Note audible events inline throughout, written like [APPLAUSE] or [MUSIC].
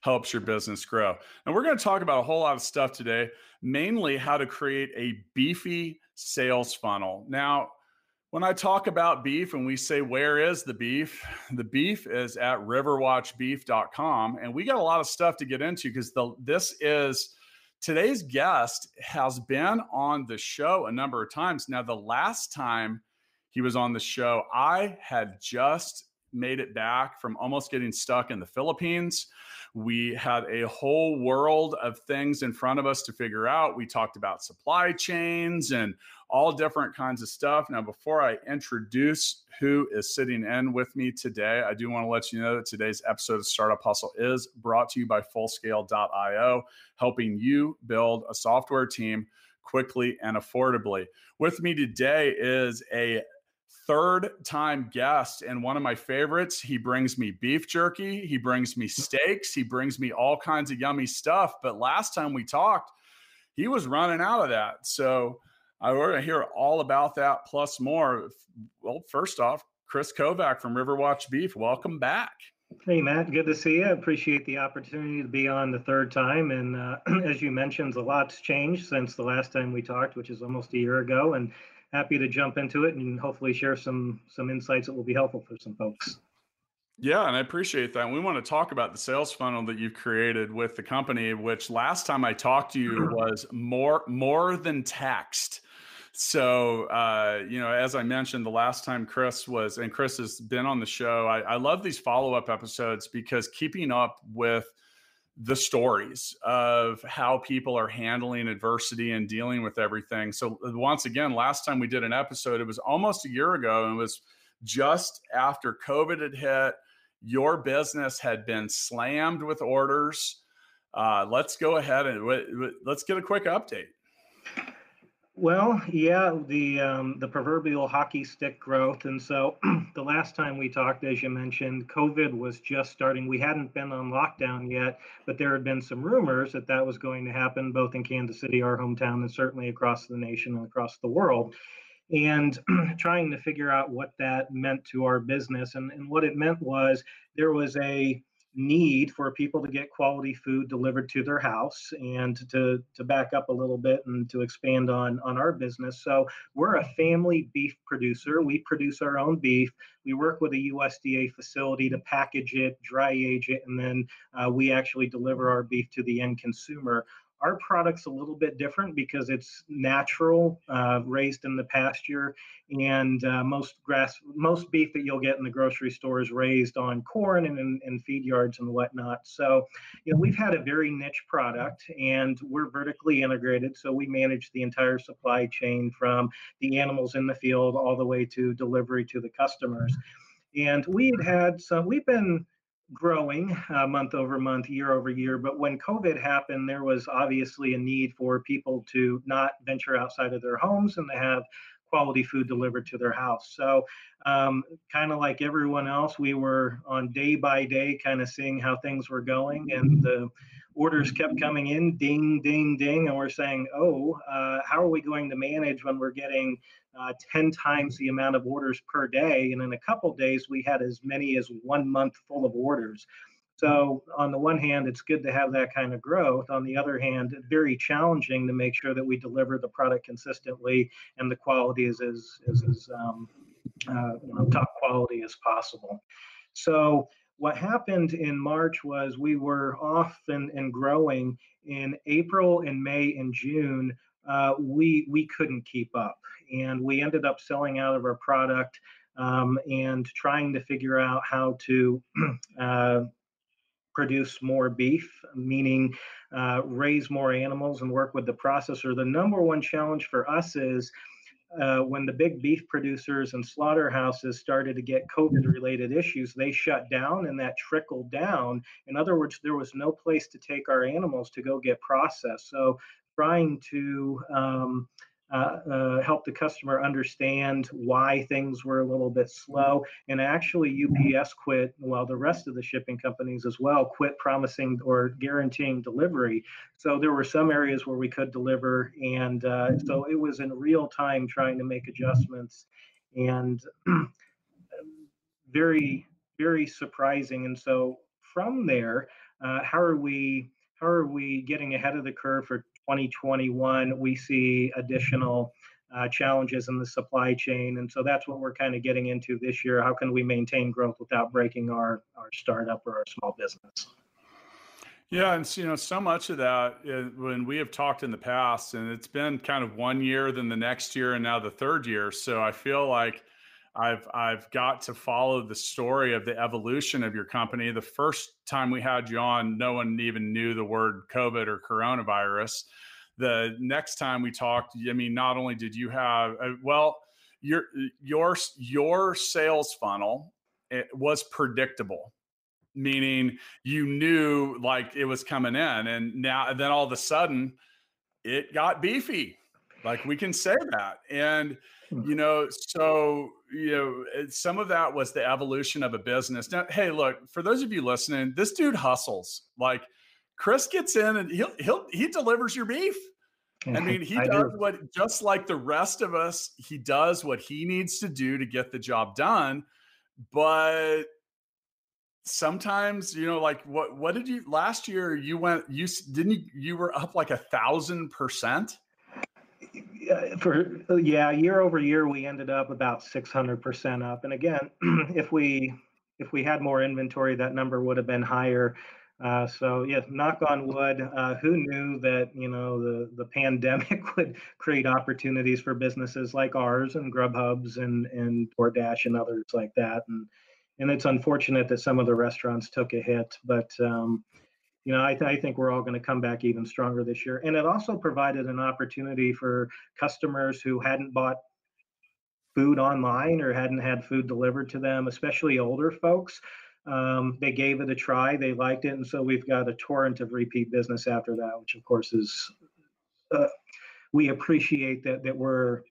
helps your business grow. And we're going to talk about a whole lot of stuff today, mainly how to create a beefy sales funnel. Now, when I talk about beef and we say, where is the beef? The beef is at riverwatchbeef.com. And we got a lot of stuff to get into because this is today's guest has been on the show a number of times. Now, the last time he was on the show, I had just made it back from almost getting stuck in the Philippines. We had a whole world of things in front of us to figure out. We talked about supply chains and all different kinds of stuff. Now, before I introduce who is sitting in with me today, I do want to let you know that today's episode of Startup Hustle is brought to you by Fullscale.io, helping you build a software team quickly and affordably. With me today is a third time guest and one of my favorites. He brings me beef jerky, he brings me steaks, he brings me all kinds of yummy stuff. But last time we talked, he was running out of that. So I want to hear all about that plus more. Well, first off, Chris Kovac from Riverwatch Beef, welcome back. Hey, Matt, good to see you. Appreciate the opportunity to be on the third time. And uh, [CLEARS THROAT] as you mentioned, a lot's changed since the last time we talked, which is almost a year ago. And happy to jump into it and hopefully share some some insights that will be helpful for some folks. Yeah, and I appreciate that. We want to talk about the sales funnel that you've created with the company, which last time I talked to you was more more than text. So, uh, you know, as I mentioned the last time Chris was, and Chris has been on the show, I, I love these follow up episodes because keeping up with the stories of how people are handling adversity and dealing with everything. So, once again, last time we did an episode, it was almost a year ago, and it was just after COVID had hit. Your business had been slammed with orders. Uh, let's go ahead and w- w- let's get a quick update. Well, yeah, the um, the proverbial hockey stick growth, and so [CLEARS THROAT] the last time we talked, as you mentioned, COVID was just starting. We hadn't been on lockdown yet, but there had been some rumors that that was going to happen, both in Kansas City, our hometown, and certainly across the nation and across the world. And [CLEARS THROAT] trying to figure out what that meant to our business, and, and what it meant was there was a need for people to get quality food delivered to their house and to to back up a little bit and to expand on on our business. So we're a family beef producer. We produce our own beef. We work with a usda facility to package it dry age it and then uh, we actually deliver our beef to the end consumer our product's a little bit different because it's natural, uh, raised in the pasture, and uh, most grass, most beef that you'll get in the grocery store is raised on corn and in, feed yards and whatnot. So, you know, we've had a very niche product, and we're vertically integrated. So we manage the entire supply chain from the animals in the field all the way to delivery to the customers. And we had had some. We've been growing uh, month over month, year over year. But when COVID happened, there was obviously a need for people to not venture outside of their homes and to have quality food delivered to their house. So, um, kind of like everyone else, we were on day by day, kind of seeing how things were going, and the orders kept coming in, ding, ding, ding, and we're saying, oh, uh, how are we going to manage when we're getting uh, 10 times the amount of orders per day? And in a couple days, we had as many as one month full of orders. So, on the one hand, it's good to have that kind of growth. On the other hand, very challenging to make sure that we deliver the product consistently and the quality is as, is as um, uh, you know, top quality as possible. So, what happened in March was we were off and, and growing. In April and May and June, uh, we we couldn't keep up, and we ended up selling out of our product um, and trying to figure out how to [CLEARS THROAT] uh, produce more beef, meaning uh, raise more animals and work with the processor. The number one challenge for us is uh, when the big beef producers and slaughterhouses started to get COVID related issues, they shut down and that trickled down. In other words, there was no place to take our animals to go get processed. So trying to um, uh, uh, help the customer understand why things were a little bit slow. And actually, UPS quit, while the rest of the shipping companies as well quit promising or guaranteeing delivery. So there were some areas where we could deliver. And uh, so it was in real time trying to make adjustments. And [CLEARS THROAT] very, very surprising. And so from there, uh, how are we? How are we getting ahead of the curve for 2021, we see additional uh, challenges in the supply chain. And so that's what we're kind of getting into this year. How can we maintain growth without breaking our, our startup or our small business? Yeah, and you know, so much of that uh, when we have talked in the past, and it's been kind of one year, then the next year, and now the third year. So I feel like I've I've got to follow the story of the evolution of your company. The first time we had you on, no one even knew the word COVID or coronavirus. The next time we talked, I mean, not only did you have uh, well, your your your sales funnel it was predictable meaning you knew like it was coming in and now then all of a sudden it got beefy like we can say that and. You know so you know eh, some of that was the evolution of a business. Now hey look for those of you listening this dude hustles. Like chris gets in and he'll he'll he delivers your beef. I [LAUGHS] mean he I does do. what just like the rest of us he does what he needs to do to get the job done. But sometimes you know like what what did you last year you went you didn't you you were up like a thousand percent for yeah, year over year, we ended up about 600% up. And again, [CLEARS THROAT] if we if we had more inventory, that number would have been higher. Uh, so yes, knock on wood. Uh, who knew that you know the the pandemic [LAUGHS] would create opportunities for businesses like ours and Grubhubs and and DoorDash and others like that. And and it's unfortunate that some of the restaurants took a hit, but um, you know, I, th- I think we're all going to come back even stronger this year. And it also provided an opportunity for customers who hadn't bought food online or hadn't had food delivered to them, especially older folks. Um, they gave it a try, they liked it, and so we've got a torrent of repeat business after that, which of course is uh, we appreciate that that we're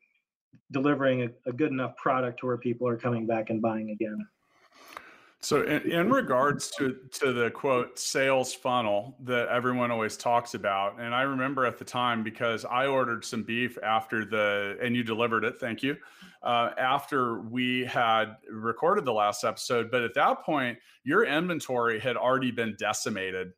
delivering a, a good enough product to where people are coming back and buying again. So, in, in, regards to to the quote sales funnel that everyone always talks about, and I remember at the time because I ordered some beef after the and you delivered it, thank you, uh, after we had recorded the last episode. But at that point, your inventory had already been decimated.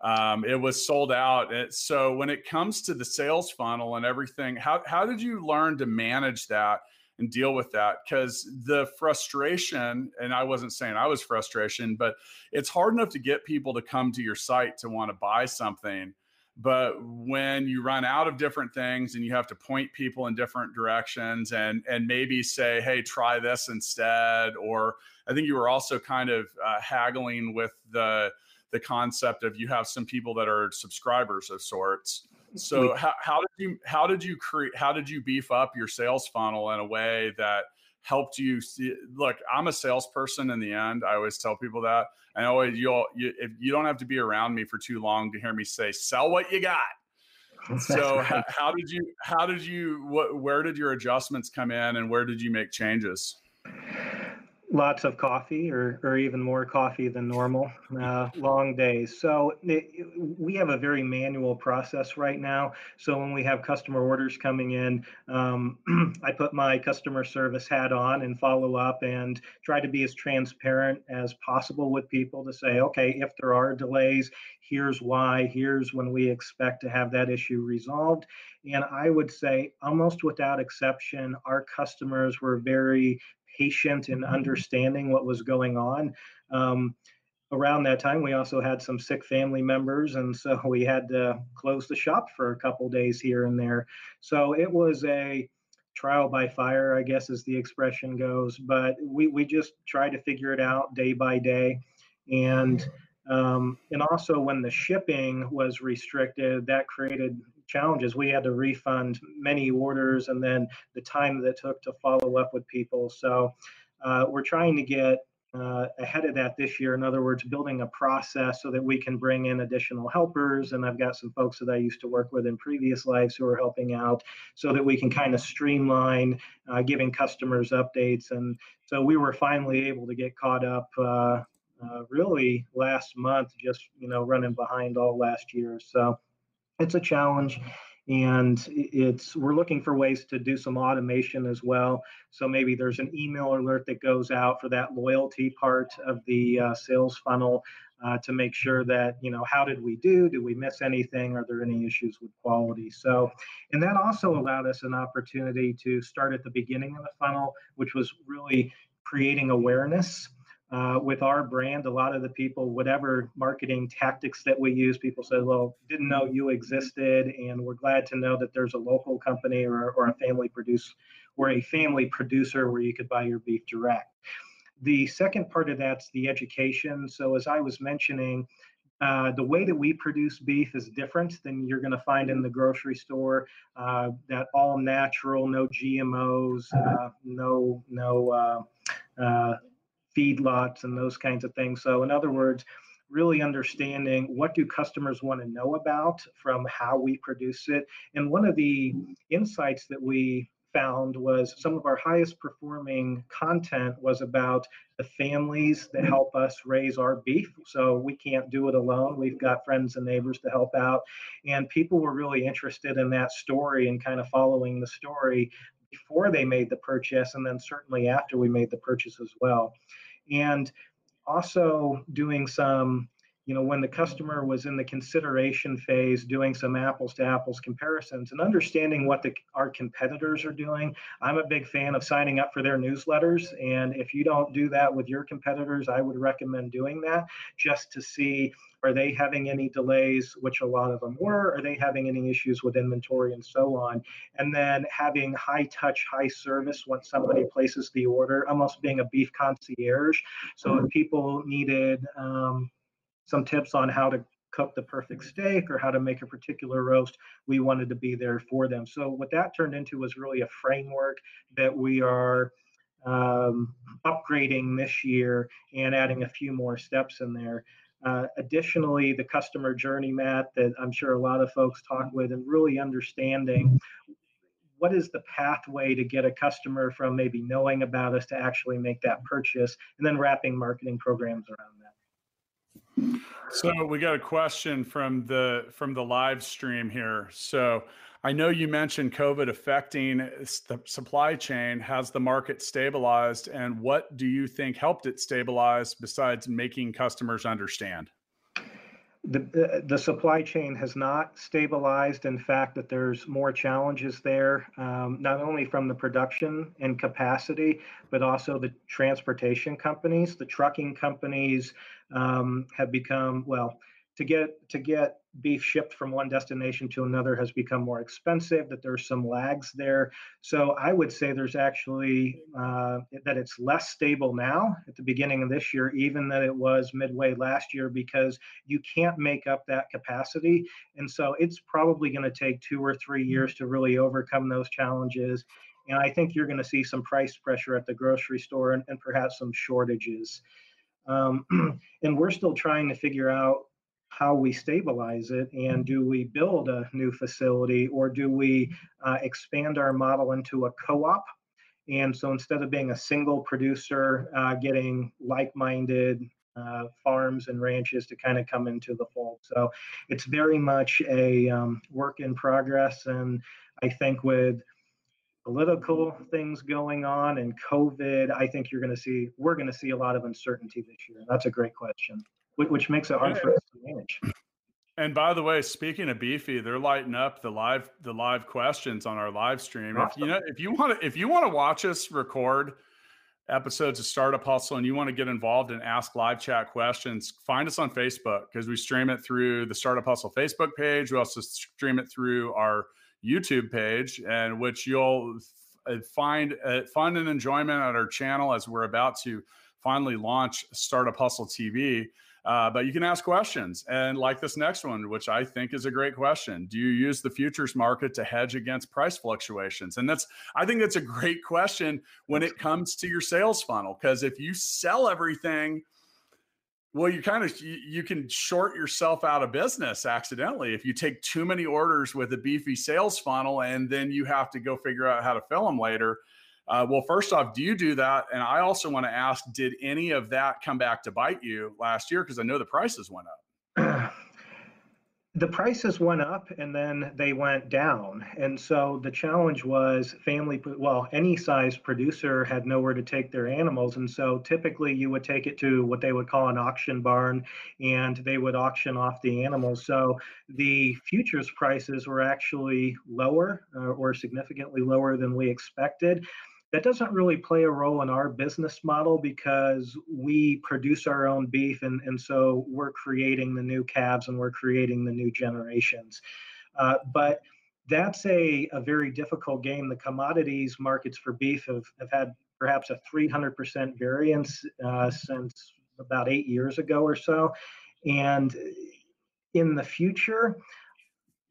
Um, it was sold out. It, so, when it comes to the sales funnel and everything, how how did you learn to manage that? And deal with that because the frustration and i wasn't saying i was frustration but it's hard enough to get people to come to your site to want to buy something but when you run out of different things and you have to point people in different directions and and maybe say hey try this instead or i think you were also kind of uh, haggling with the the concept of you have some people that are subscribers of sorts so how, how did you how did you create how did you beef up your sales funnel in a way that helped you see look i'm a salesperson in the end. I always tell people that. And always you'll you, if you don't have to be around me for too long to hear me say sell what you got. [LAUGHS] So how, how, did you how did you what, where did your adjustments come in and where did you make changes lots of coffee or, or even more coffee than normal uh, long days. So it, we have a very manual process right now. So when we have customer orders coming in um, [CLEARS THROAT] i put my customer service hat on and follow up and try to be as transparent as possible with people to say okay if there are delays here's why here's when we expect to have that issue resolved. And i would say almost without exception our customers were very patient in understanding what was going on. Um, around that time, we also had some sick family members, and so [LAUGHS] we had to close the shop for a couple days here and there. So it was a trial by fire, I guess, as the expression goes. But we we just tried to figure it out day by day, and Um, and also, when the shipping was restricted, that created challenges. We had to refund many orders and then the time that it took to follow up with people. So, uh, we're trying to get uh, ahead of that this year. In other words, building a process so that we can bring in additional helpers. And I've got some folks that I used to work with in previous lives who are helping out so that we can kind of streamline uh, giving customers updates. And so we were finally able to get caught up. Uh, uh really last month just you know running behind all last year so it's a challenge and it's we're looking for ways to do some automation as well. So maybe there's an email alert that goes out for that loyalty part of the uh, sales funnel uh, to make sure that you know how did we do? Do we miss anything? Are there any issues with quality? So and that also allowed us an opportunity to start at the beginning of the funnel which was really creating awareness uh, with our brand, a lot of the people, whatever marketing tactics that we use, people said, well, didn't know you existed, and we're glad to know that there's a local company or, or a family produce or a family producer where you could buy your beef direct. The second part of that's the education. So as I was mentioning, uh, the way that we produce beef is different than you're going to find in the grocery store. Uh, that all natural, no GMOs, uh, no no uh, uh, feedlots and those kinds of things. So, in other words, really understanding what do customers want to know about from how we produce it. And one of the insights that we found was some of our highest performing content was about the families that help us raise our beef. So we can't do it alone. We've got friends and neighbors to help out. And people were really interested in that story and kind of following the story before they made the purchase and then certainly after we made the purchase as well and also doing some you know when the customer was in the consideration phase doing some apples to apples comparisons and understanding what the, our competitors are doing i'm a big fan of signing up for their newsletters and if you don't do that with your competitors i would recommend doing that just to see are they having any delays, which a lot of them were? Are they having any issues with inventory and so on? And then having high touch, high service once somebody places the order, almost being a beef concierge. So if people needed um, some tips on how to cook the perfect steak or how to make a particular roast, we wanted to be there for them. So what that turned into was really a framework that we are um, upgrading this year and adding a few more steps in there. Uh, additionally, the customer journey map that I'm sure a lot of folks talk with and really understanding what is the pathway to get a customer from maybe knowing about us to actually make that purchase and then wrapping marketing programs around that. So we got a question from the from the live stream here. So I know you mentioned COVID affecting the supply chain. Has the market stabilized? And what do you think helped it stabilize besides making customers understand? The, the supply chain has not stabilized. In fact, that there's more challenges there, um, not only from the production and capacity, but also the transportation companies. The trucking companies um, have become well to get to get beef shipped from one destination to another has become more expensive that there's some lags there. So i would say there's actually uh, that it's less stable now at the beginning of this year even than it was midway last year because you can't make up that capacity. And so it's probably going to take two or three years to really overcome those challenges. And i think you're going to see some price pressure at the grocery store and, and perhaps some shortages um, [CLEARS THROAT] and we're still trying to figure out how we stabilize it and do we build a new facility or do we uh, expand our model into a co-op? And so instead of being a single producer uh, getting like-minded uh, farms and ranches to kind of come into the fold. So it's very much a um, work in progress and i think with political things going on and covid i think you're going to see we're going to see a lot of uncertainty this year that's a great question which makes it hard for us to manage. And by the way, speaking of beefy, they're lighting up the live the live questions on our live stream. Awesome. If you know if you want to if you want to watch us record episodes of Startup Hustle and you want to get involved and ask live chat questions, find us on Facebook because we stream it through the Startup Hustle Facebook page. We also stream it through our YouTube page, and which you'll find uh, fun and enjoyment at our channel as we're about to finally launch Startup Hustle TV. Uh, but you can ask questions. And like this next one, which I think is a great question Do you use the futures market to hedge against price fluctuations? And that's, I think that's a great question when it comes to your sales funnel. Because if you sell everything, well, you kind of you, can short yourself out of business accidentally if you take too many orders with a beefy sales funnel and then you have to go figure out how to fill them later uh, well, first off, do you do that? And I also want to ask, did any of that come back to bite you last year? Because I know the prices went up. [CLEARS THROAT] the prices went up and then they went down. And so the challenge was family, well, any size producer had nowhere to take their animals. And so typically you would take it to what they would call an auction barn and they would auction off the animals. So the futures prices were actually lower uh, or significantly lower than we expected that doesn't really play a role in our business model because we produce our own beef and, and so we're creating the new calves and we're creating the new generations. Uh, but that's a, a very difficult game. The commodities markets for beef have, have had perhaps a 300% variance uh, since about eight years ago or so. And in the future,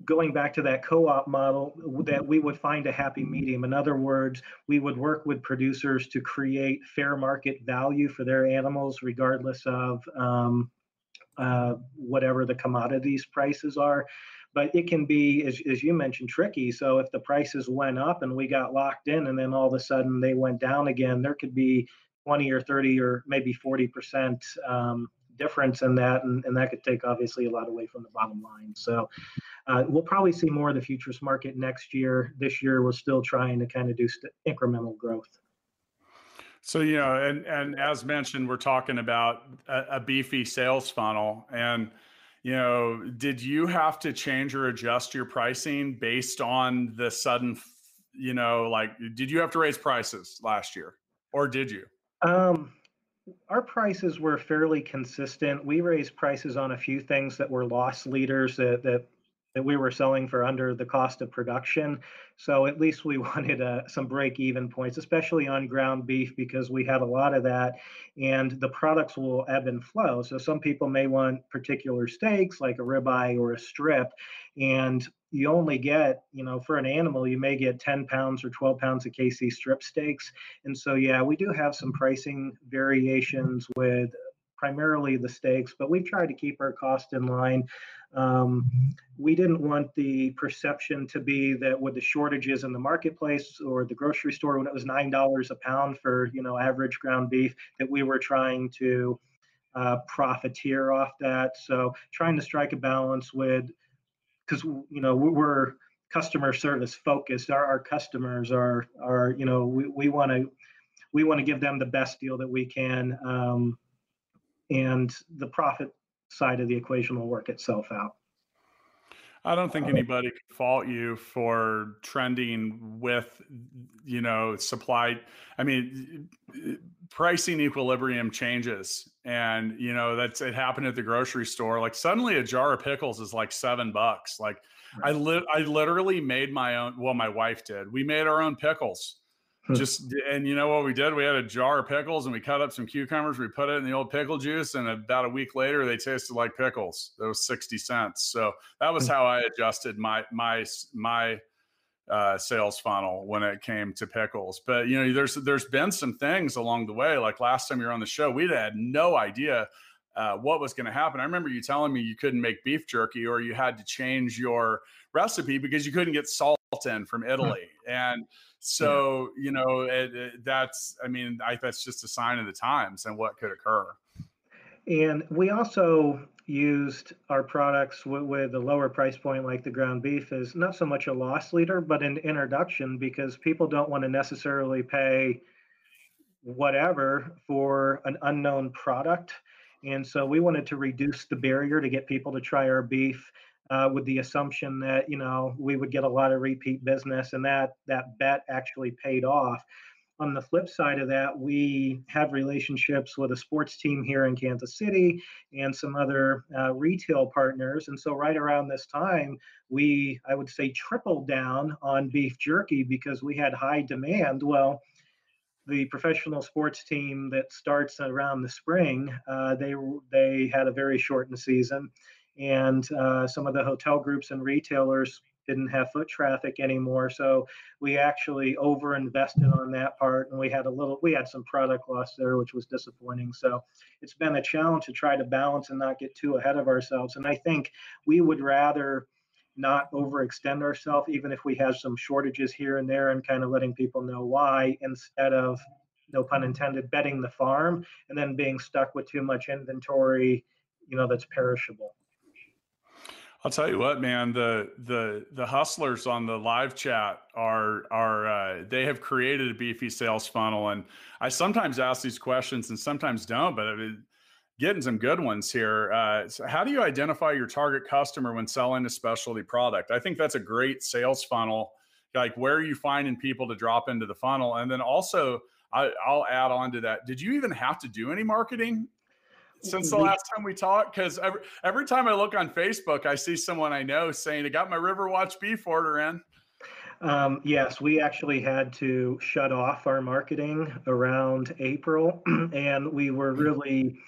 going back to that co-op model that we would find a happy medium. In other words we would work with producers to create fair market value for their animals regardless of um, uh, whatever the commodities prices are. But it can be as, as you mentioned tricky. So if the prices went up and we got locked in and then all of a sudden they went down again there could be 20 or 30 or maybe 40 percent um, difference in that and, and that could take obviously a lot away from the bottom line so uh, we'll probably see more of the futures market next year. This year, we're still trying to kind of do st- incremental growth. So you know, and and as mentioned, we're talking about a, a, beefy sales funnel, and you know, did you have to change or adjust your pricing based on the sudden, you know, like did you have to raise prices last year, or did you? Um, our prices were fairly consistent. We raised prices on a few things that were loss leaders that that that we were selling for under the cost of production. So at least we [LAUGHS] wanted uh, some break even points, especially on ground beef, because we had a lot of that and the products will ebb and flow. So some people may want particular steaks like a ribeye or a strip. And you only get, you know, for an animal, you may get 10 pounds or 12 pounds of KC strip steaks. And so, yeah, we do have some pricing variations with primarily the steaks, but we've tried to keep our cost in line. Um, we didn't want the perception to be that with the shortages in the marketplace or the grocery store when it was nine dollars a pound for you know average ground beef that we were trying to uh, profiteer off that. So trying to strike a balance with because you know we're customer service focused. Our, our customers are are you know we want to we want to give them the best deal that we can. Um, and the profit side of the equation will work itself out. I don't think anybody can fault you for trending with, you know, supply. I mean, eh, pricing equilibrium changes, and you know that's it happened at the grocery store. Like suddenly, a jar of pickles is like seven bucks. Like right. I li- I literally made my own. Well, my wife did. We made our own pickles. Just and you know what we did? We had a jar of pickles and we cut up some cucumbers we put it in the old pickle juice and about a week later they tasted like pickles. That was 60 cents. So that was hmm. how i adjusted my my my uh, sales funnel when it came to pickles. But you know there's there's been some things along the way. Like last time you were on the show we had no idea uh, what was going to happen. I remember you telling me you couldn't make beef jerky or you had to change your recipe because you couldn't get salt in from hmm. italy and so yeah. you know it, it, that's i mean I, that's just a sign of the times and what could occur and we also used our products w- with a lower price point like the ground beef is not so much a loss leader but an introduction because people don't want to necessarily pay whatever for an unknown product and so we wanted to reduce the barrier to get people to try our beef uh, with the assumption that you know we would get a lot of repeat business, and that that bet actually paid off. On the flip side of that, we have relationships with a sports team here in Kansas City and some other uh, retail partners. And so, right around this time, we, I would say, tripled down on beef jerky because we had high demand. Well, the professional sports team that starts around the spring, uh, they they had a very shortened season, and uh, some of the hotel groups and retailers didn't have foot traffic anymore. So we actually over invested on that part, and we had a little we had some product loss there, which was disappointing. So it's been a challenge to try to balance and not get too ahead of ourselves. And I think we would rather not overextend ourselves, even if we have some shortages here and there, and kind of letting people know why, instead of, no pun intended, betting the farm and then being stuck with too much inventory, you know, that's perishable. I'll tell you what, man the the the hustlers on the live chat are are uh, they have created a beefy sales funnel, and I sometimes ask these questions and sometimes don't, but I mean, getting some good ones here. Uh, so how do you identify your target customer when selling a specialty product? I think that's a great sales funnel. Like, where are you finding people to drop into the funnel? And then also, I, will add on to that. Did you even have to do any marketing since the last time we talked? Because every, every time I look on Facebook, I see someone I know saying, I got my Riverwatch beef order in. Um, yes, we actually had to shut off our marketing around April, [CLEARS THROAT] and we were hmm. really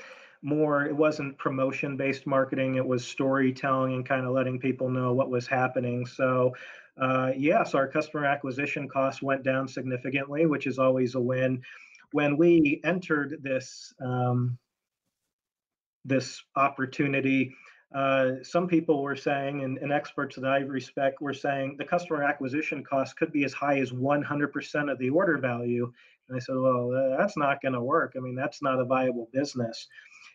more it wasn't promotion based marketing it was storytelling and kind of letting people know what was happening so uh, yes our customer acquisition costs went down significantly which is always a win when we entered this um, this opportunity uh, some people were saying, and, and, experts that I respect were saying the customer acquisition cost could be as high as 100% of the order value. And I said, well, that's not going to work. I mean, that's not a viable business.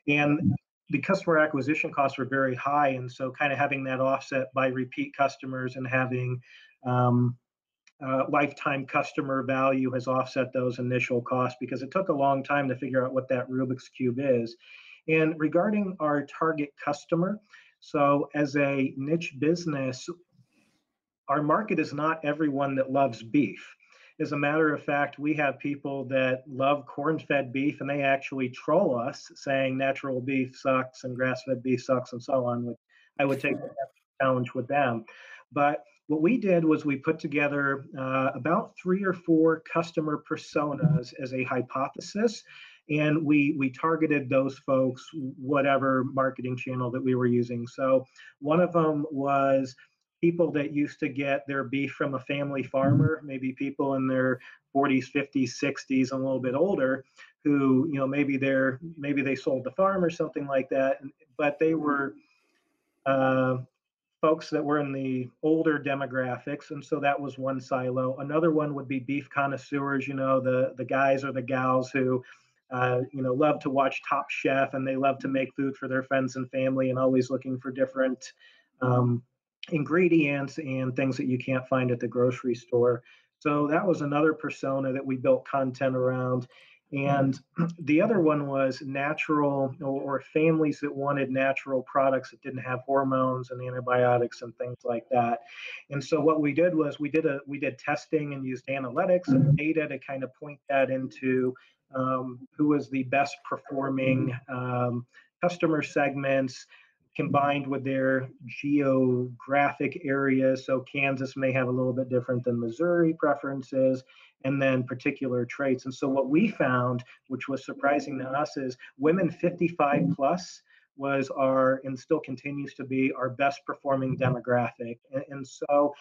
And the customer acquisition costs were very high. And so, kind of having that offset by repeat customers and having um, uh, lifetime customer value has offset those initial costs because it took a long time to figure out what that Rubik's Cube is. And regarding our target customer, so as a niche business, our market is not everyone that loves beef. As a matter of fact, we have people that love corn fed beef and they actually troll us saying natural beef sucks and grass fed beef sucks and so on. Which I would take that challenge with them. But what we did was we put together uh, about three or four customer personas as a hypothesis and we we targeted those folks whatever marketing channel that we were using so one of them was people that used to get their beef from a family farmer, maybe people in their 40s, 50s, 60s, and a little bit older, who you know maybe they're maybe they sold the farm or something like that, but they were uh, folks that were in the older demographics, and so that was one silo. Another one would be beef connoisseurs, you know, the the guys or the gals who. Uh, you know, love to watch Top Chef and they love to make food for their friends and family and always looking for different um, ingredients and things that you can't find at the grocery store. So that was another persona that we built content around. And [CLEARS THROAT] the other one was natural or, or, families that wanted natural products that didn't have hormones and antibiotics and things like that. And so what we did was we did a we did testing and used analytics and data to kind of point that into um, who was the best performing um, customer segments combined with their geographic areas. So Kansas may have a little bit different than Missouri preferences, and then particular traits. And so what we found, which was surprising to us, is women 55 plus was our and still continues to be our best performing demographic. And, and so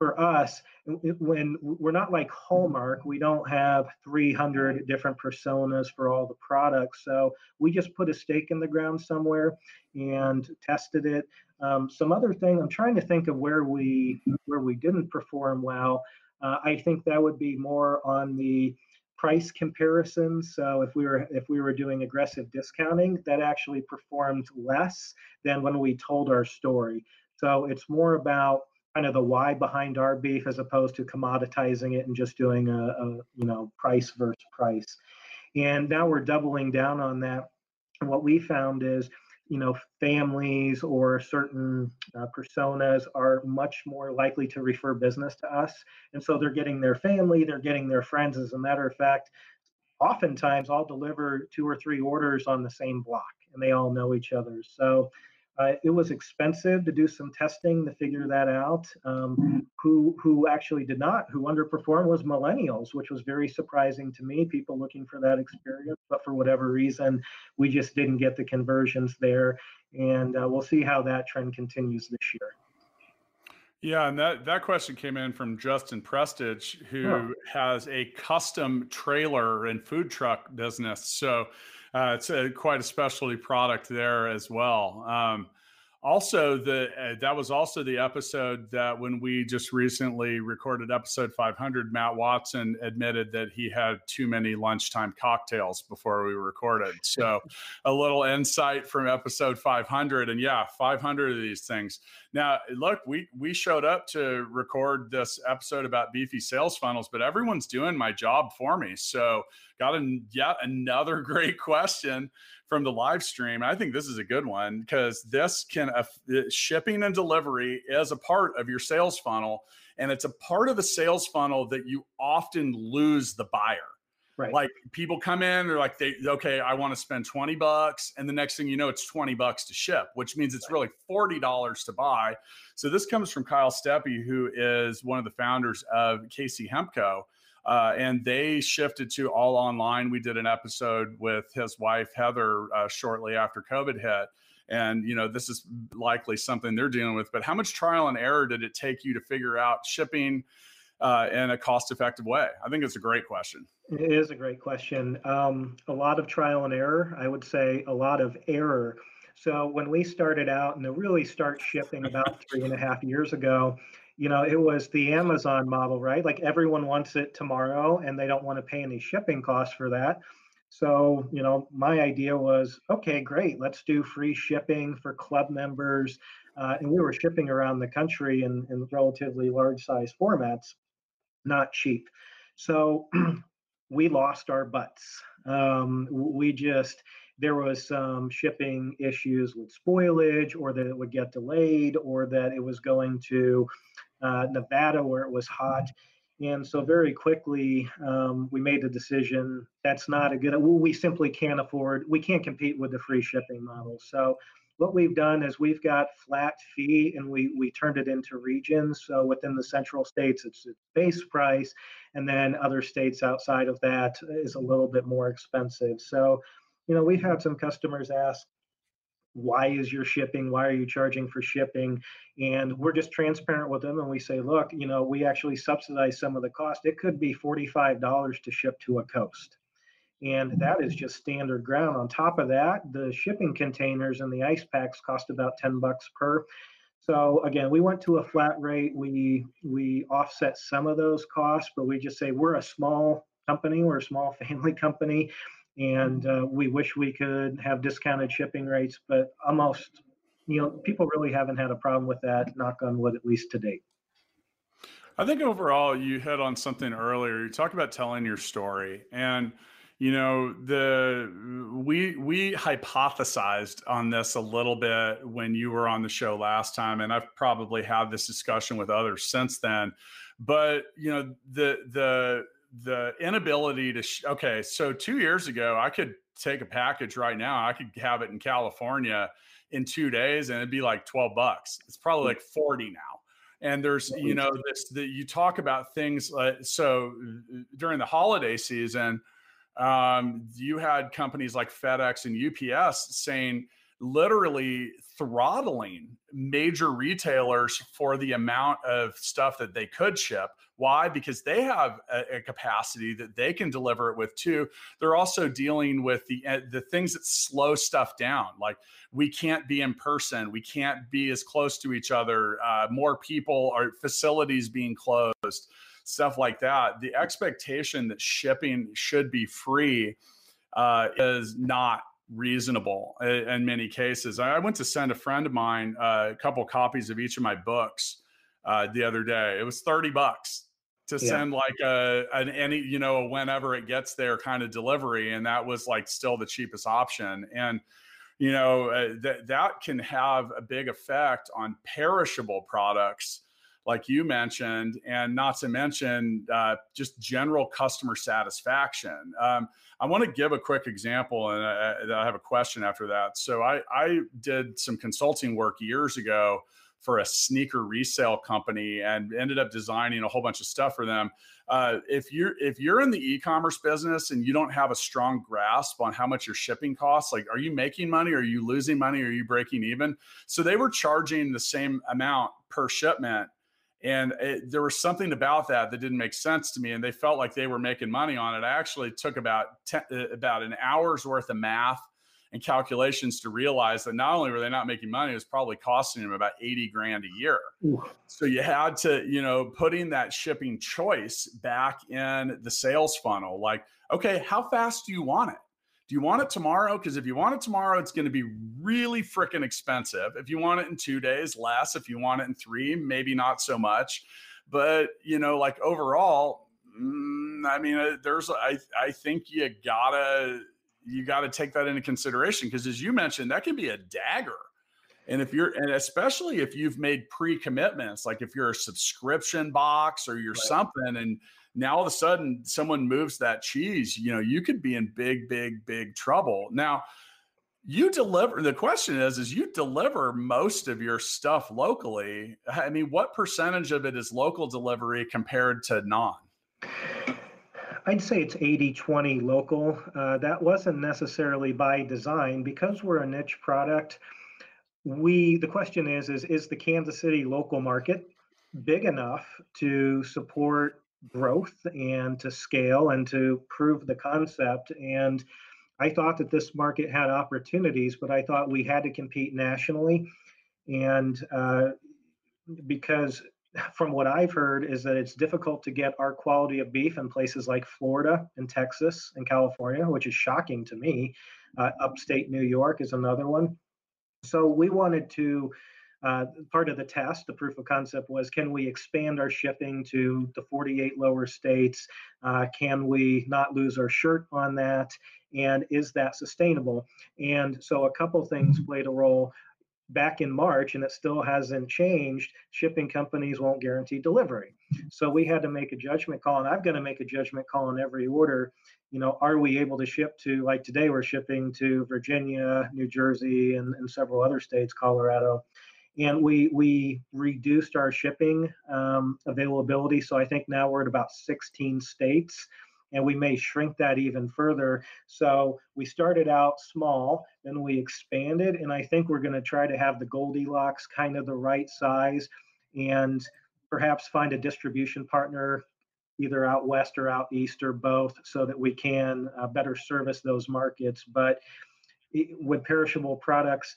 for us, when we're not like Hallmark, we don't have 300 different personas for all the products. So we just put a stake in the ground somewhere and tested it. Um, some other thing, I'm trying to think of where we where we didn't perform well. Uh, I think that would be more on the price comparison. So if we were if we were doing aggressive discounting, that actually performed less than when we told our story. So it's more about kind of the why behind our beef as opposed to commoditizing it and just doing a, a you know price versus price. And now we're doubling down on that. And what we found is you know families or certain uh, personas are much more likely to refer business to us and so they're getting their family they're getting their friends as a matter of fact oftentimes i'll deliver two or three orders on the same block and they all know each other so Uh, it was expensive to do some testing to figure that out. Um, who who actually did not, who underperformed, was millennials, which was very surprising to me. People looking for that experience, but for whatever reason, we just didn't get the conversions there. And uh, we'll see how that trend continues this year. Yeah, and that that question came in from Justin Prestige, who has a custom trailer and food truck business. So uh, it's a, quite a specialty product there as well. Um, also the uh, that was also the episode that when we just recently recorded episode 500 matt watson admitted that he had too many lunchtime cocktails before we recorded. So [LAUGHS] a little insight from episode 500 and yeah 500 of these things. Now look we we showed up to record this episode about beefy sales funnels but everyone's doing my job for me. So got a, yet another [LAUGHS] great question from the live stream. I think this is a good one because this can uh, shipping and delivery is a part of your sales funnel, and it's a part of the sales funnel that you often lose the buyer. Right. Like people come in, they're like, they okay, I want to spend 20 bucks. And the next thing you know, it's 20 bucks to ship, which means it's really $40 to buy. So this comes from Kyle Steppe, who is one of the founders of KC Hempco. Uh, and they shifted to all online. We did an episode with his wife Heather uh, shortly after COVID hit, and you know this is likely something they're dealing with. But how much trial and error did it take you to figure out shipping uh, in a cost-effective way? I think it's a great question. It is a great question. Um, a lot of trial and error. I would say a lot of error. So when we started out and to really start shipping about three and a half years ago, you know, it was the Amazon model, right? Like everyone wants it tomorrow and they don't want to pay any shipping costs for that. So, you know, my idea was okay, great, let's do free shipping for club members. Uh, and we were shipping around the country in, in relatively large size formats, not cheap. So [CLEARS THROAT] we lost our butts. Um, we just, there was some shipping issues with spoilage or that it would get delayed or that it was going to uh, Nevada where it was hot. And so very quickly, um, we made the decision that's not a good, we simply can't afford, we can't compete with the free shipping model. So what we've done is we've got flat fee and we, we turned it into regions. So within the central states, it's a base price. And then other states outside of that is a little bit more expensive. So, you know, we've had some customers ask, why is your shipping why are you charging for shipping? And we're just transparent with them and we say look you know we actually subsidize some of the cost. It could be $45 to ship to a coast. And that is just standard ground. On top of that the shipping containers and the ice packs cost about 10 bucks per. So again we went to a flat rate. We we offset some of those costs but we just say we're a small company. We're a small [LAUGHS] family company and uh, we wish we could have discounted shipping rates, but almost, you know, people really haven't had a problem with that. Knock on wood, at least to date. I think overall, you hit on something earlier. You talked about telling your story, and you know the we we hypothesized on this a little bit when you were on the show last time, and I've probably had this discussion with others since then. But you know the the the inability to sh- okay so two years ago i could take a package right now i could have it in california in two days and it'd be like 12 bucks. It's probably like 40 now. And there's you know this that you talk about things like so during the holiday season um, you had companies like fedex and ups saying literally throttling major retailers for the amount of stuff that they could ship. Why? Because they have a, a, capacity that they can deliver it with too. They're also dealing with the uh, the things that slow stuff down. Like we can't be in person, we can't be as close to each other. Uh, more people, are facilities being closed, stuff like that. The expectation that shipping should be free uh, is not reasonable in many cases. I went to send a friend of mine uh, a couple copies of each of my books uh, the other day. It was 30 bucks to yeah. send like a an any you know whenever it gets there kind of delivery and that was like still the cheapest option and you know uh, that that can have a big effect on perishable products like you mentioned, and not to mention uh, just general customer satisfaction. Um, I want to give a quick example, and I, I, have a question after that. So I, I did some consulting work years ago for a sneaker resale company and ended up designing a whole bunch of stuff for them. Uh, if you're if you're in the e-commerce business and you don't have a strong grasp on how much your shipping costs, like are you making money? Are you losing money? Are you breaking even? So they were charging the same amount per shipment. And it, there was something about that that didn't make sense to me, and they felt like they were making money on it. I actually took about ten, uh, about an hour's worth of math and calculations to realize that not only were they not making money, it was probably costing them about 80 grand a year. Ooh. So you had to, you know, putting that shipping choice back in the sales funnel. Like, okay, how fast do you want it? Do you want it tomorrow? Because if you want it tomorrow, it's going to be really freaking expensive. If you want it in two days, less. If you want it in three, maybe not so much. But, you know, like overall, mm, I mean, uh, there's, I, I think you gotta, you got to take that into consideration because as you mentioned that can be a dagger. And if you're and especially if you've made pre-commitments like if you're a subscription box or you're right. something and now all of a sudden someone moves that cheese you know you could be in big big big trouble. Now you deliver the question is is you deliver most of your stuff locally. I mean what percentage of it is local delivery compared to non I'd say it's 80 20 local. Uh, that wasn't necessarily by design because we're a niche product. We the question is is is the Kansas City local market big enough to support growth and to scale and to prove the concept and I thought that this market had opportunities, but I thought we had to compete nationally. And uh, because from what I've heard, is that it's difficult to get our quality of beef in places like Florida and Texas and California, which is shocking to me. Uh, upstate New York is another one. So we wanted to. Uh, part of the test, the proof of concept was can we expand our shipping to the 48 lower states? Uh, can we not lose our shirt on that? And is that sustainable? And so a couple things played a role back in March, and it still hasn't changed, shipping companies won't guarantee delivery. So we had to make a judgment call, and I've got to make a judgment call on every order. You know, are we able to ship to, like today, we're shipping to Virginia, New Jersey, and, and several other states, Colorado. And we we reduced our shipping um, availability. So I think now we're at about 16 states and we may shrink that even further. So we started out small, then we expanded, and I think we're going to try to have the Goldilocks kind of the right size and perhaps find a distribution partner either out west or out east or both so that we can uh, better service those markets. But with perishable products,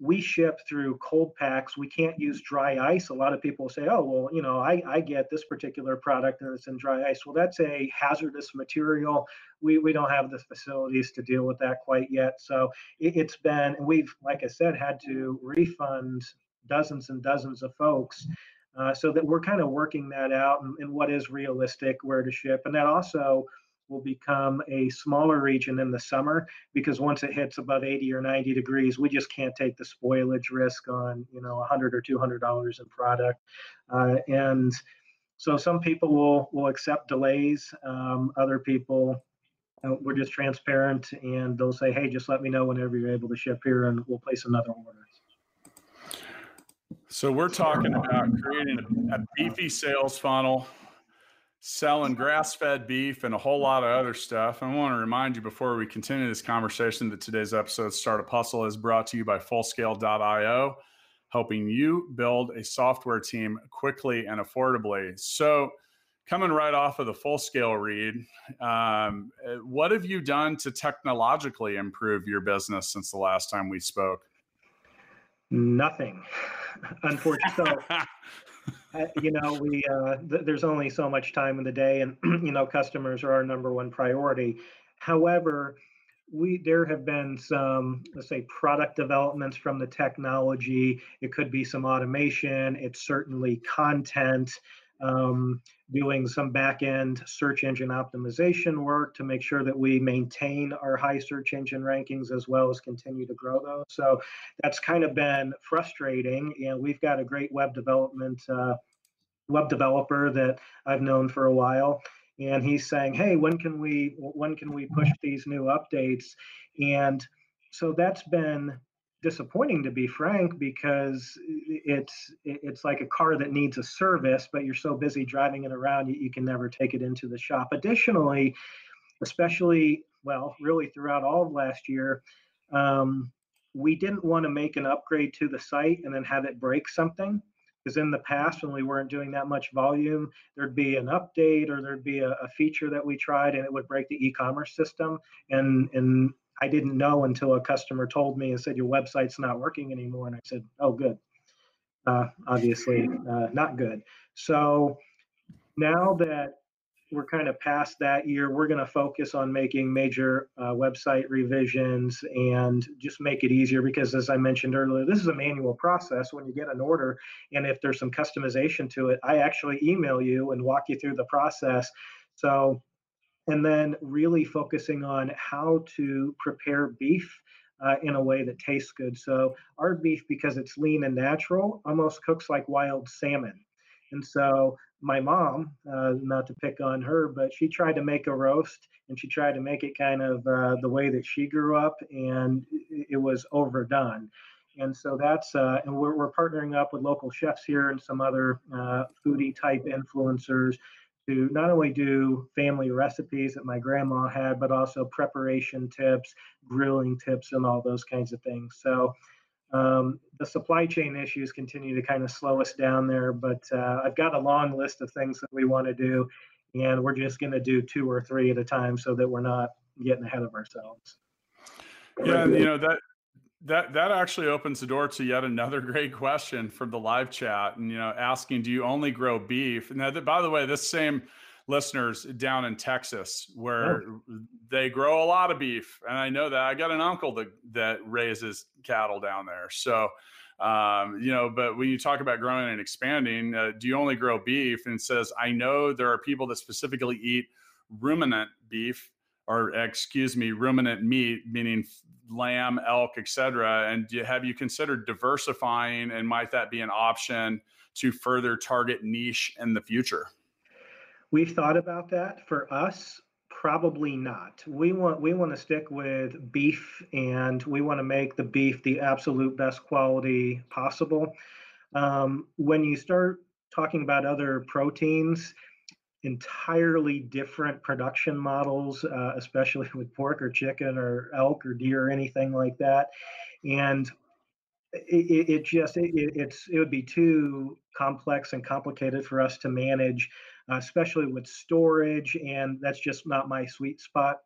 we ship through cold packs. We can't use dry ice. A lot of people say, oh, well, you know, I, I get this particular product and it's in dry ice. Well, that's a hazardous material. We, we don't have the facilities to deal with that quite yet. So it, has been, we've, like I said, had to refund dozens and dozens of folks. Uh, so that we're kind of working that out and, and what is realistic, where to ship. And that also, will become a smaller region in the summer because once it hits above 80 or 90 degrees, we just can't take the spoilage risk on you know 100 or 200 dollars in product, uh, and so some people will will accept delays. Um, other people, uh, we're just transparent, and they'll say, "Hey, just let me know whenever you're able to ship here, and we'll place another order." So we're talking about creating a beefy sales funnel selling grass fed beef and a whole lot of other stuff. I want to remind you before we continue this conversation that today's episode, Startup Hustle, is brought to you by Fullscale.io, helping you build a software team quickly and affordably. So, coming right off of the Fullscale read, um, what have you done to technologically improve your business since the last time we spoke? Nothing, [LAUGHS] unfortunately. [LAUGHS] you know, we uh, th- there's only so much time in the day, and [CLEARS THROAT] you know, customers are our number one priority. However, we there have been some let's say product developments from the technology. It could be some automation. It's certainly content um, doing some back end search engine optimization work to make sure that we maintain our high search engine rankings as well as continue to grow those. So that's kind of been frustrating. And we've got a great web development uh, web developer that I've known for a while, and he's saying, "Hey, when can we when can we push these new updates?" And so that's been disappointing to be frank because it's it's like a car that needs a service but you're so busy driving it around you, you can never take it into the shop additionally especially well really throughout all of last year um, we didn't want to make an upgrade to the site and then have it break something because in the past when we weren't doing that much volume there'd be an update or there'd be a, a feature that we tried and it would break the e-commerce system and and I didn't know until a customer told me and said, Your website's not working anymore. And I said, Oh, good. Uh, obviously, uh, not good. So now that we're kind of past that year, we're going to focus on making major uh, website revisions and just make it easier because, as I mentioned earlier, this is a manual process. When you get an order, and if there's some customization to it, I actually email you and walk you through the process. So and then really focusing on how to prepare beef uh, in a way that tastes good. So our beef, because it's lean and natural, almost cooks like wild salmon. And so my mom, uh, not to pick on her, but she tried to make a roast and she tried to make it kind of uh, the way that she grew up, and it was overdone. And so that's, uh, and we're, we're partnering up with local chefs here and some other uh, foodie type influencers to not only do family recipes that my grandma had, but also preparation tips, grilling tips, and all those kinds of things. So um, the supply chain issues continue to kind of slow us down there, but uh, I've got a long list of things that we want to do, and we're just going to do two or three at a time so that we're not getting ahead of ourselves. Yeah, you know that that that actually opens the door to yet another [LAUGHS] great question from the live chat, and you know, asking, do you only grow beef? Now, by the way, this same listeners down in Texas where oh. they grow a lot of beef, and I know that I got an uncle that that raises cattle down there, so. Um, you know, but when you talk about growing and expanding, uh, do you only grow beef? And it says, I know there are people that specifically eat ruminant beef or excuse me, ruminant meat, meaning lamb, elk, etc. And do, have you considered diversifying, and might that be an option to further target niche in the future? We've thought about that. For us, probably not. We want we want to stick with beef, and we want to make the beef the absolute best quality possible. Um, when you start talking about other proteins, entirely different production models, uh, especially [LAUGHS] with pork or chicken or elk or deer or anything like that. And it, it just it, it's it would be too complex and complicated for us to manage, especially with storage, and that's just not my sweet spot.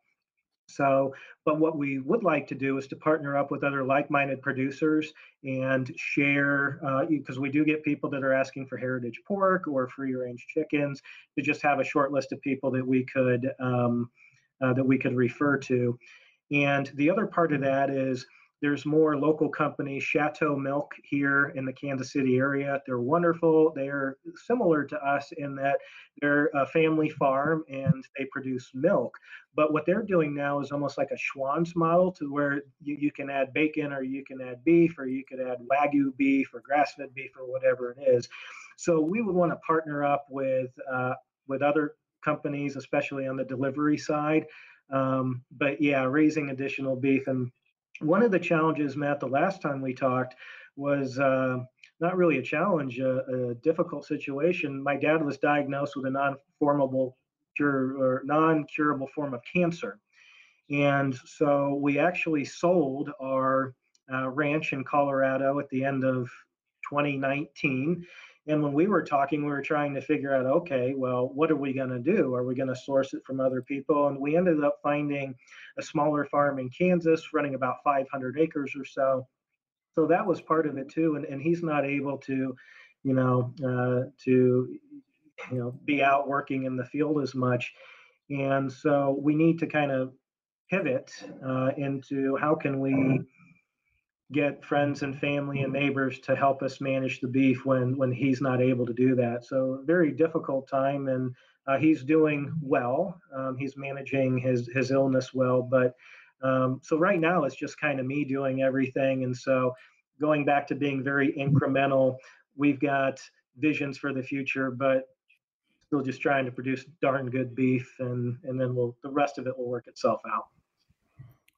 So, but what we would like to do is to partner up with other like-minded producers and share, because uh, we do get people that are asking for heritage pork or free-range chickens, to just have a short list of people that we could um, uh, that we could refer to. And the other part of that is there's more local companies, Shatto Milk here in the Kansas City area. They're wonderful. They're similar to us in that they're a family farm and they produce milk. But what they're doing now is almost like a Schwan's model to where you, you can add bacon or you can add beef or you could add Wagyu beef or grass fed beef or whatever it is. So we would want to partner up with, uh, with other companies, especially on the delivery side. Um, but yeah, raising additional beef and one of the challenges, Matt, the last time we talked was uh, not really a challenge, a, a, difficult situation. My dad was diagnosed with a non-formable cure or non-curable form of cancer, and so we actually sold our uh, ranch in Colorado at the end of 2019 and when we were talking, we were trying to figure out, okay, well, what are we going to do? Are we going to source it from other people? And we ended up finding a smaller farm in Kansas running about 500 acres or so. So that was part of it too. And, and he's not able to, you know, uh, to, you know, be out working in the field as much. And so we need to kind of pivot uh, into how can we get friends and family and neighbors to help us manage the beef when when he's not able to do that. So very difficult time, and uh, he's doing well. Um, he's managing his his illness well, but um, so right now it's just kind of me doing everything, and so going back to being very incremental. We've got visions for the future, but still just trying to produce darn good beef, and and then we'll the rest of it will work itself out.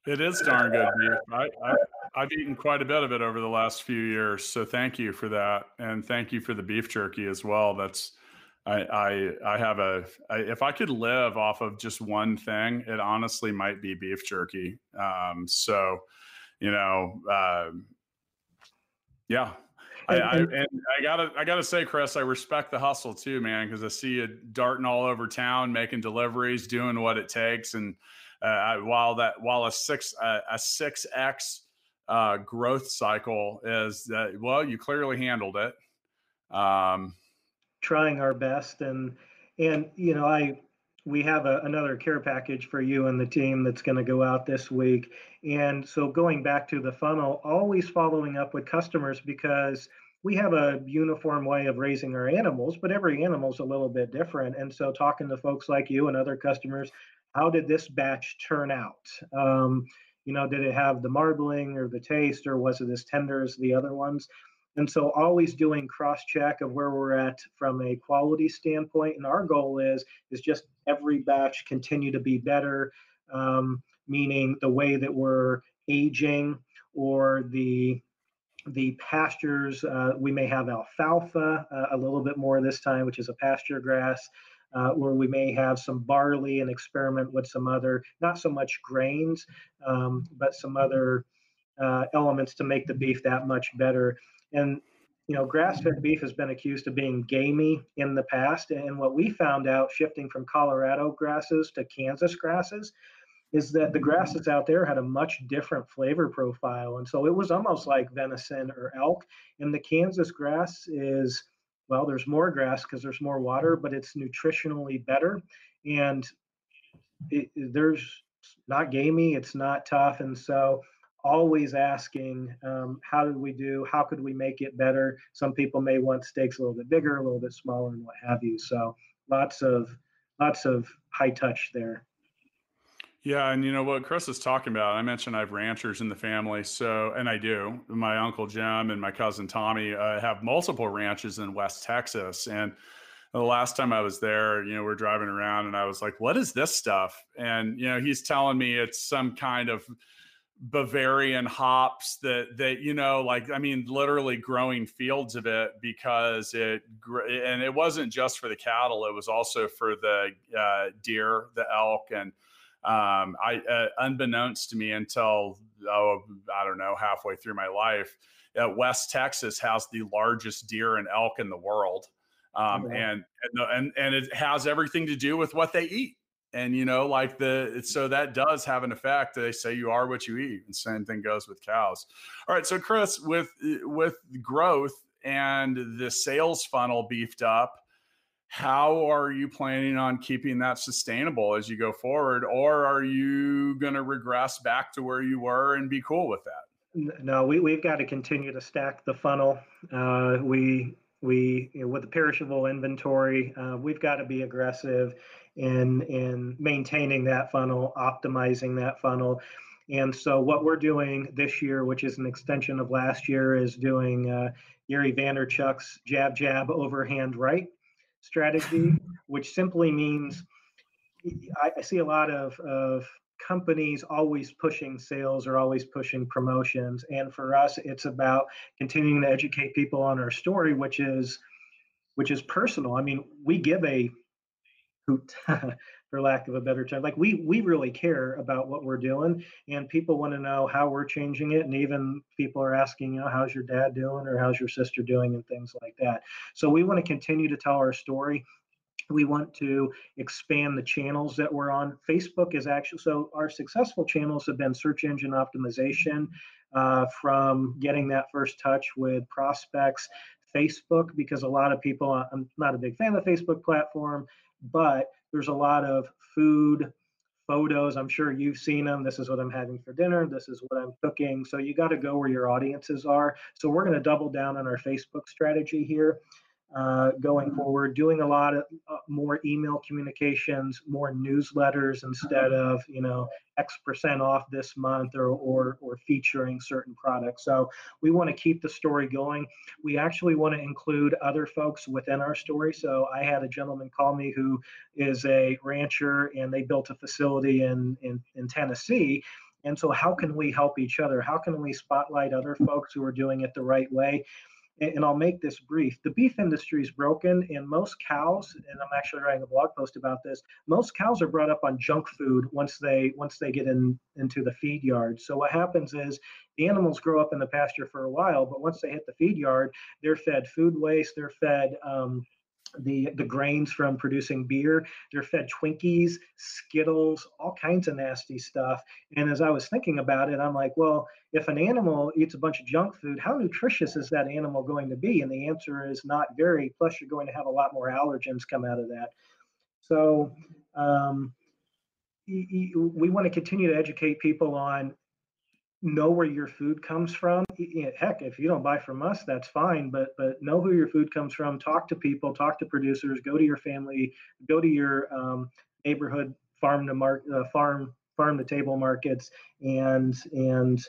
It is darn good beef. I, I I've eaten quite a bit of it over the last few years, so thank you for that, and thank you for the beef jerky as well. That's I I, I have a I, if I could live off of just one thing, it honestly might be beef jerky. Um, so, you know, uh, yeah, I, I, and I gotta I gotta say, Chris, I respect the hustle too, man, because I see you darting all over town, making deliveries, doing what it takes, and uh, while that while a six uh, a six x uh, growth cycle is that well, you clearly handled it. Um, Trying our best, and and you know I we have a, another care package for you and the team that's going to go out this week. And so going back to the funnel, always following up with customers because we have a uniform way of raising our animals, but every animal's a little bit different. And so talking to folks like you and other customers, how did this batch turn out? Um, you know, did it have the marbling or the taste, or was it as tender as the other ones? And so always doing cross check of where we're at from a quality standpoint. And our goal is is just every batch continue to be better, um, meaning the way that we're aging or the the pastures. Uh, we may have alfalfa uh, a little bit more this time, which is a pasture grass. Uh, where we may have some barley and experiment with some other, not so much grains, um, but some other uh, elements to make the beef that much better. And you know, grass-fed beef has been accused of being gamey in the past, and what we found out shifting from Colorado grasses to Kansas grasses is that the grasses out there had a much different flavor profile, and so it was almost like venison or elk. And the Kansas grass is well, there's more grass because there's more water, but it's nutritionally better, and it, there's not gamey, it's not tough, and so always asking um, how did we do? How could we make it better? Some people may want steaks a little bit bigger a little bit smaller and what have you so lots of lots of high touch there yeah and you know what chris is talking about i mentioned i have ranchers in the family so and i do my uncle jim and my cousin tommy uh, have multiple ranches in west texas and the last time I was there, you know, we're driving around and I was like, what is this stuff? And, you know, he's telling me it's some kind of Bavarian hops that that you know like I mean literally growing fields of it because it and it wasn't just for the cattle it was also for the uh, deer the elk and um, I uh, unbeknownst to me until oh I don't know halfway through my life uh, West Texas has the largest deer and elk in the world. Um, mm-hmm. and and, and and it has everything to do with what they eat. And you know like the so that does have an effect. They say you are what you eat and same thing goes with cows. All right so chris with with growth and the sales funnel beefed up how are you planning on keeping that sustainable as you go forward? Or are you going to regress back to where you were and be cool with that? No we, we've got to continue to stack the funnel. Uh, we we you know, with the perishable inventory uh, we've got to be aggressive in in maintaining that funnel, optimizing that funnel. And so what we're doing this year, which is an extension of last year, is doing uh, Gary Vaynerchuk's jab jab overhand right strategy, which simply means I, I see a lot of, of companies always pushing sales or always pushing promotions. And for us, it's about continuing to educate people on our story, which is which is personal. I mean, we give a hoot [LAUGHS] for lack of a better term. Like we we really care about what we're doing and people want to know how we're changing it and even people are asking you know how's your dad doing? or how's your sister doing? and things like that. So we want to continue to tell our story. We want to expand the channels that we're on. Facebook is actually so our successful channels have been search engine optimization uh, from getting that first touch with prospects. Facebook because a lot of people i'm not a big fan of the facebook platform but there's a lot of food photos. I'm sure you've seen them. This is what I'm having for dinner. This is what I'm cooking. So you got to go where your audiences are. So we're going to double down on our Facebook strategy here. Uh, going forward, doing a lot of uh, more email communications, more newsletters instead of you know X percent off this month or or, or featuring certain products. So we want to keep the story going. We actually want to include other folks within our story. So I had a gentleman call me who is a rancher and they built a facility in in, in Tennessee. And so, how can we help each other? How can we spotlight other folks who are doing it the right way? And I'll make this brief. The beef industry is broken, and most cows, and I'm actually writing a blog post about this. Most cows are brought up on junk food once they once they get in into the feed yard. So what happens is the animals grow up in the pasture for a while, but once they hit the feed yard, they're fed food waste, they're fed um, the the grains from producing beer. They're fed Twinkies, Skittles, all kinds of nasty stuff. And as I was thinking about it, I'm like, well, if an animal eats a bunch of junk food, how nutritious is that animal going to be? And the answer is not very. Plus, you're going to have a lot more allergens come out of that. So. Um, we want to continue to educate people on know where your food comes from. Heck if you don't buy from us that's fine but but know who your food comes from talk to people talk to producers go to your family go to your um, neighborhood farm to mark uh, farm farm to table markets and and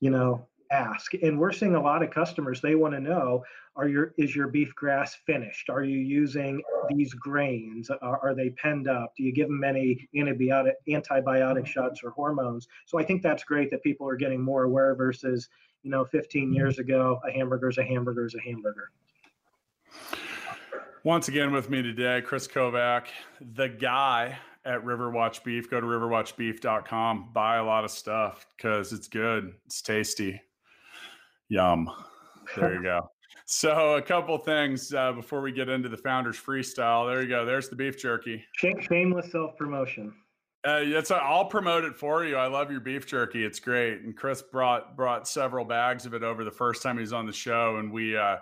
you know ask and we're seeing a lot of customers they want to know are your is your beef grass finished? Are you using these grains? Are, are they penned up? Do you give them any antibiotic antibiotic mm-hmm. shots or hormones? So i think that's great that people are getting more aware versus you know 15 mm-hmm. years ago a hamburger is a hamburger is a hamburger. Once again with me today chris kovac the guy at riverwatch beef. Go to riverwatchbeef.com buy a lot of stuff because it's good it's tasty Yum. There you [LAUGHS] go. So a couple things uh, before we get into the founders freestyle. There you go. There's the beef jerky. Shameless self promotion. Uh, it's, I'll promote it for you. I love your beef jerky. It's great. And Chris brought brought several bags of it over the first time he was on the show, and we uh,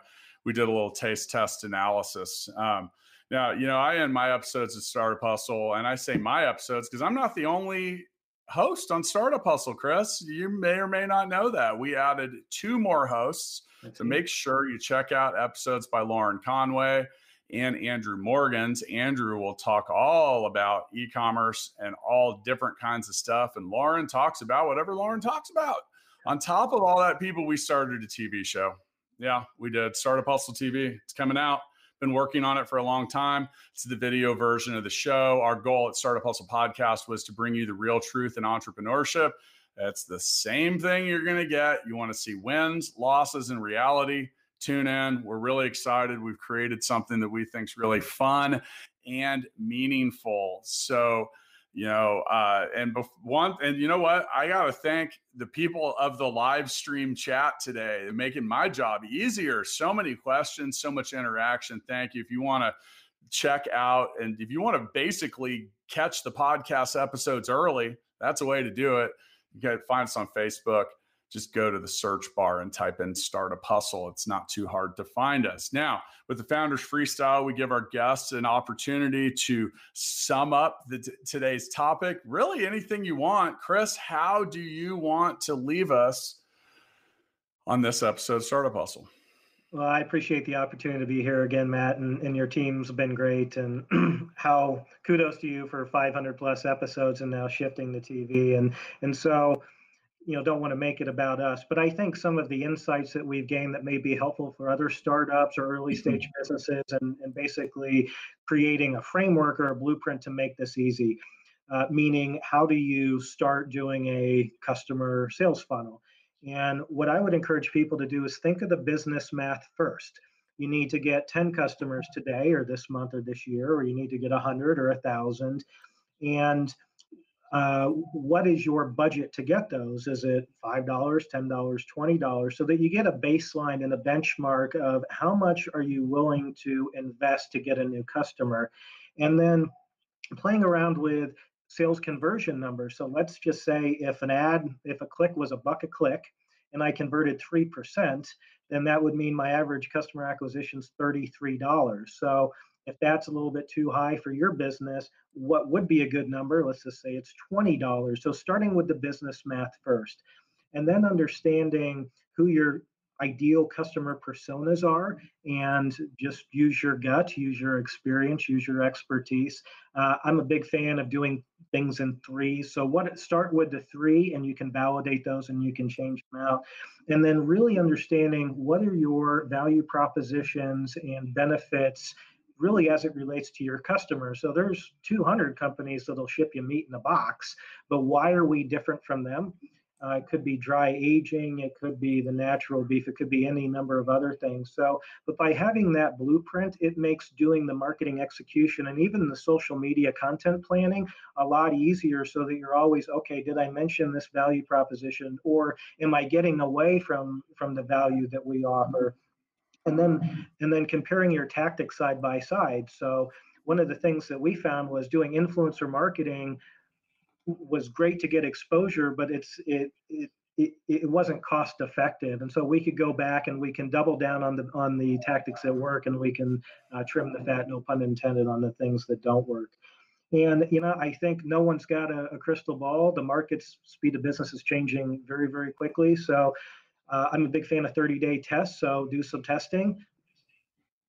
we did a little taste test analysis. Um, now, you know, I end my episodes at Startup Hustle, and I say my episodes because I'm not the only host on Startup Hustle, Chris. You may or may not know that. We added two more hosts. So make sure you check out episodes by Lauren Conway and Andrew Morgans. Andrew will talk all about e commerce and all different kinds of stuff. And Lauren talks about whatever Lauren talks about. On top of all that, people, we started a TV show. Yeah, we did. Startup Hustle TV. It's coming out. Been working on it for a long time. It's the video version of the show. Our goal at Startup Hustle Podcast was to bring you the real truth in entrepreneurship. It's the same thing you're going to get. You want to see wins, losses, and reality. Tune in. We're really excited. We've created something that we think is really fun and meaningful. So, you know uh, and bef- one and you know what? I gotta thank the people of the live stream chat today making my job easier. So many questions so much interaction. Thank you. If you want to check out and if you want to basically catch the podcast episodes early that's a way to do it. You can find us on facebook just go to the search bar and type in Startup Hustle. It's not too hard to find us. Now, with the Founders Freestyle, we give our guests an opportunity to sum up the, t- today's topic. Really, anything you want. Chris, how do you want to leave us on this episode of a Puzzle? Well, I appreciate the opportunity to be here again, Matt, and, and your team's been great. And [CLEARS THROAT] how kudos to you for 500 plus episodes and now shifting to TV. And and so you know don't want to make it about us but i think some of the insights that we've gained that may be helpful for other startups or early stage mm-hmm. businesses and, and basically creating a framework or a blueprint to make this easy uh, meaning how do you start doing a customer sales funnel and what i would encourage people to do is think of the business math first you need to get 10 customers today or this month or this year or you need to get 100 or 1000 and uh, what is your budget to get those? Is it $5, $10, $20? So that you get a baseline and a benchmark of how much are you willing to invest to get a new customer. And then playing around with sales conversion numbers. So let's just say if an ad, if a click was a buck a click and I converted 3%, then that would mean my average customer acquisition is $33. So if that's a little bit too high for your business, what would be a good number? Let's just say it's $20. So starting with the business math first, and then understanding who your ideal customer personas are and just use your gut, use your experience, use your expertise. Uh, I'm a big fan of doing things in three. So what start with the three and you can validate those and you can change them out. And then really understanding what are your value propositions and benefits really as it relates to your customers. So there's 200 companies that'll ship you meat in a box, but why are we different from them? Uh, it could be dry aging, it could be the natural beef, it could be any number of other things. So, but by having that blueprint, it makes doing the marketing execution and even the social media content planning a lot easier so that you're always, okay, did I mention this value proposition or am I getting away from from the value that we offer? And then and then comparing your tactics side by side. So one of the things that we found was doing influencer marketing was great to get exposure, but it's it it it, it wasn't cost effective. And so we could go back and we can double down on the on the tactics that work and we can uh, trim the fat no pun intended on the things that don't work. And you know i think no one's got a, a crystal ball. The market's speed of business is changing very very quickly. So uh, i'm a big fan of 30 day tests so do some testing.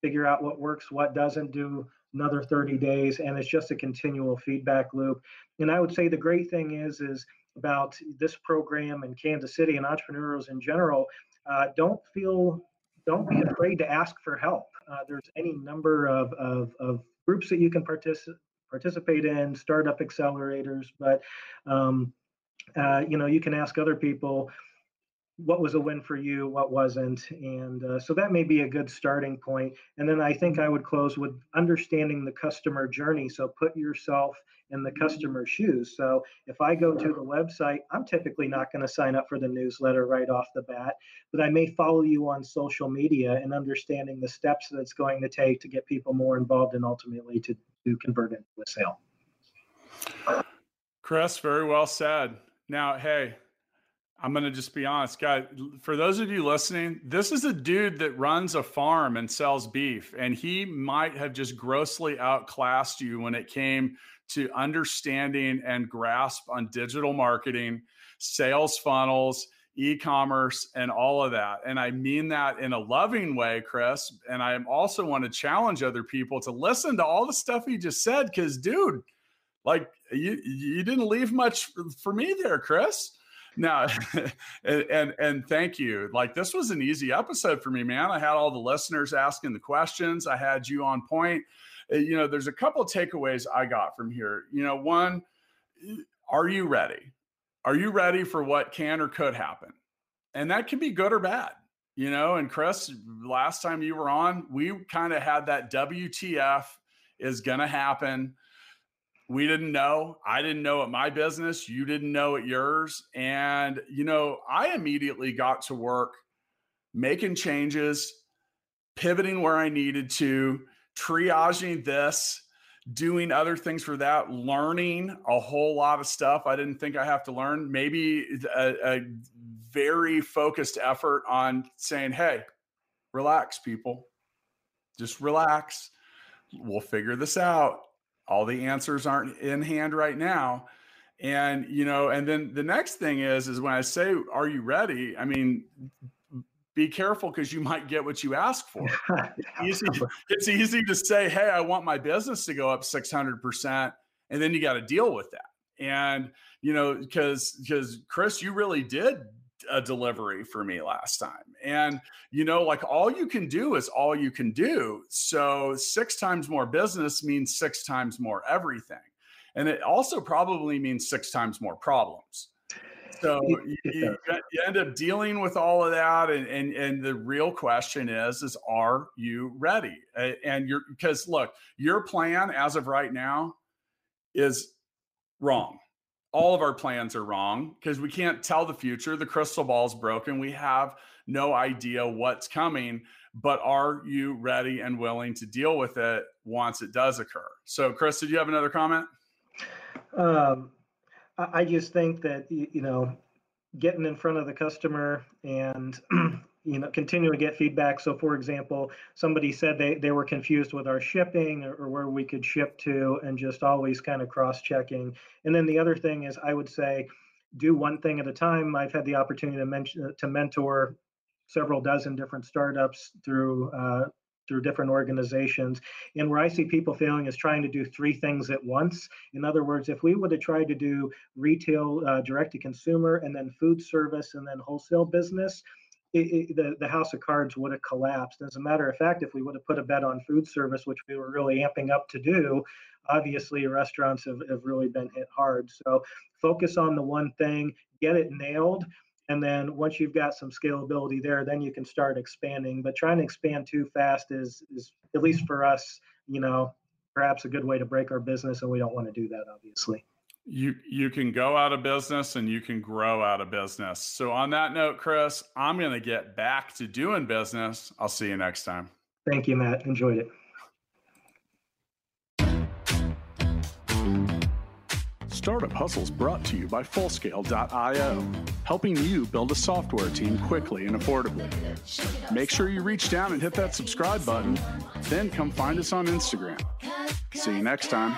Figure out what works what doesn't do another 30 days and it's just a continual feedback loop. And i would say the great thing is is about this program in kansas city and entrepreneurs in general uh, don't feel don't be afraid to ask for help. Uh, there's any number of, of, of groups that you can participate participate in startup accelerators but um, uh, you know you can ask other people what was a win for you, what wasn't. And uh, so that may be a good starting point. And then I think I would close with understanding the customer journey. So put yourself in the customer's shoes. So if I go to the website, I'm typically not going to sign up for the newsletter right off the bat, but I may follow you on social media and understanding the steps that it's going to take to get people more involved and ultimately to, to convert into a sale. Chris, very well said. Now, hey, I'm going to just be honest, guys. For those of you listening, this is a dude that runs a farm and sells beef, and he might have just grossly outclassed you when it came to understanding and grasp on digital marketing, sales funnels, e commerce, and all of that. And I mean that in a loving way, Chris. And I also want to challenge other people to listen to all the stuff he just said, because, dude, like you, you didn't leave much for me there, Chris. No, [LAUGHS] and, and, and thank you. Like this was an easy episode for me, man. I had all the listeners asking the questions. I had you on point. Uh, you know, there's a couple takeaways I got from here. You know, one, are you ready? Are you ready for what can or could happen? And that can be good or bad. You know, and Chris, last time you were on, we kind of had that WTF is going to happen we didn't know. I didn't know at my business. You didn't know at yours. And, you know, I immediately got to work making changes, pivoting where I needed to, triaging this, doing other things for that, learning a whole lot of stuff I didn't think I have to learn. Maybe a, a very focused effort on saying, hey, relax, people. Just relax. We'll figure this out all the answers aren't in hand right now. And you know and then the next thing is is when i say are you ready? I mean be careful because you might get what you ask for. [LAUGHS] It's, easy, it's easy to say hey i want my business to go up 600% and then you got to deal with that. And you know because because chris you really did a delivery for me last time. And, you know, like all you can do is all you can do. So six times more business means six times more everything. And it also probably means six times more problems. So you, you, you, end up dealing with all of that. And, and, and the real question is, is are you ready? And you're, because look, your plan as of right now is wrong all of our plans are wrong because we can't tell the future. The crystal ball is broken. We have no idea what's coming, but are you ready and willing to deal with it once it does occur? So, Chris, did you have another comment? Um, I just think that, you know, getting in front of the customer and [CLEARS THROAT] you know continue to get feedback so for example somebody said they, they were confused with our shipping or, or where we could ship to and just always kind of cross checking and then the other thing is i would say do one thing at a time i've had the opportunity to mention to mentor several dozen different startups through uh, through different organizations. And where I see people failing is trying to do three things at once. In other words, if we would have tried to do retail, uh, direct to consumer, and then food service, and then wholesale business, it, it, the, the house of cards would have collapsed. As a matter of fact, if we would have put a bet on food service, which we were really amping up to do, obviously restaurants have, have really been hit hard. So focus on the one thing, get it nailed. And then once you've got some scalability there, then you can start expanding. But trying to expand too fast is, is at least for us, you know, perhaps a good way to break our business. And we don't want to do that, obviously you you can go out of business and you can grow out of business. So on that note, Chris, I'm going to get back to doing business. I'll see you next time. Thank you, Matt. Enjoyed it. Startup Hustles brought to you by Fullscale.io, helping you build a software team quickly and affordably. Make sure you reach down and hit that subscribe button, then come find us on Instagram. See you next time